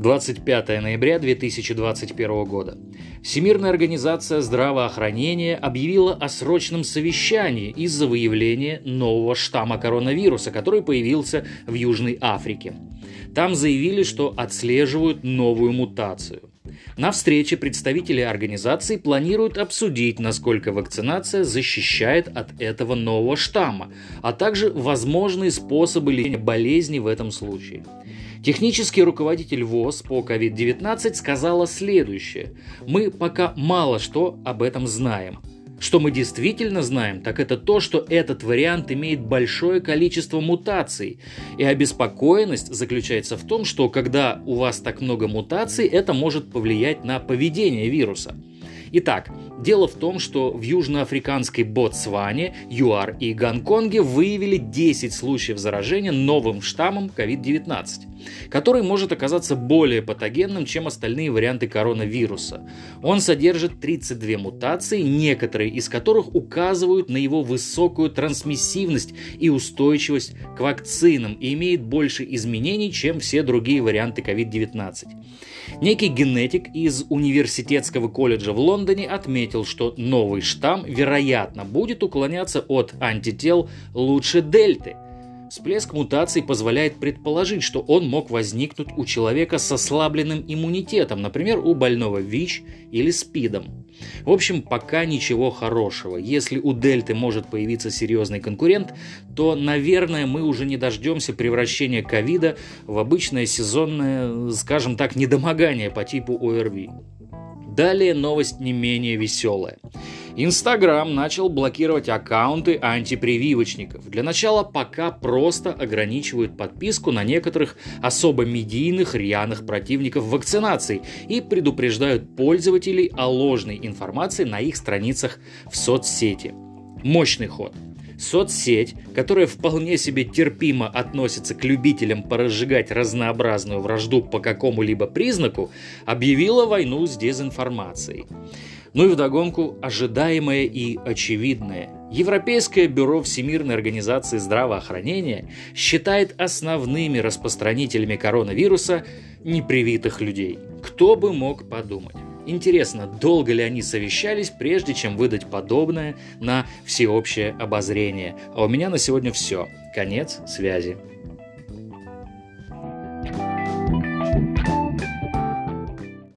25 ноября 2021 года. Всемирная организация здравоохранения объявила о срочном совещании из-за выявления нового штамма коронавируса, который появился в Южной Африке. Там заявили, что отслеживают новую мутацию. На встрече представители организации планируют обсудить, насколько вакцинация защищает от этого нового штамма, а также возможные способы лечения болезни в этом случае. Технический руководитель ВОЗ по COVID-19 сказала следующее. Мы пока мало что об этом знаем. Что мы действительно знаем, так это то, что этот вариант имеет большое количество мутаций. И обеспокоенность заключается в том, что когда у вас так много мутаций, это может повлиять на поведение вируса. Итак, дело в том, что в южноафриканской Ботсване, ЮАР и Гонконге выявили 10 случаев заражения новым штаммом COVID-19, который может оказаться более патогенным, чем остальные варианты коронавируса. Он содержит 32 мутации, некоторые из которых указывают на его высокую трансмиссивность и устойчивость к вакцинам и имеет больше изменений, чем все другие варианты COVID-19. Некий генетик из университетского колледжа в Лондоне отметил, что новый штамм, вероятно, будет уклоняться от антител лучше дельты – Всплеск мутаций позволяет предположить, что он мог возникнуть у человека с ослабленным иммунитетом, например, у больного ВИЧ или СПИДом. В общем, пока ничего хорошего. Если у Дельты может появиться серьезный конкурент, то, наверное, мы уже не дождемся превращения ковида в обычное сезонное, скажем так, недомогание по типу ОРВИ. Далее новость не менее веселая. Инстаграм начал блокировать аккаунты антипрививочников. Для начала пока просто ограничивают подписку на некоторых особо медийных рьяных противников вакцинаций и предупреждают пользователей о ложной информации на их страницах в соцсети. Мощный ход – Соцсеть, которая вполне себе терпимо относится к любителям поразжигать разнообразную вражду по какому-либо признаку, объявила войну с дезинформацией. Ну и вдогонку ожидаемое и очевидное. Европейское бюро Всемирной организации здравоохранения считает основными распространителями коронавируса непривитых людей. Кто бы мог подумать? Интересно, долго ли они совещались, прежде чем выдать подобное на всеобщее обозрение? А у меня на сегодня все. Конец связи.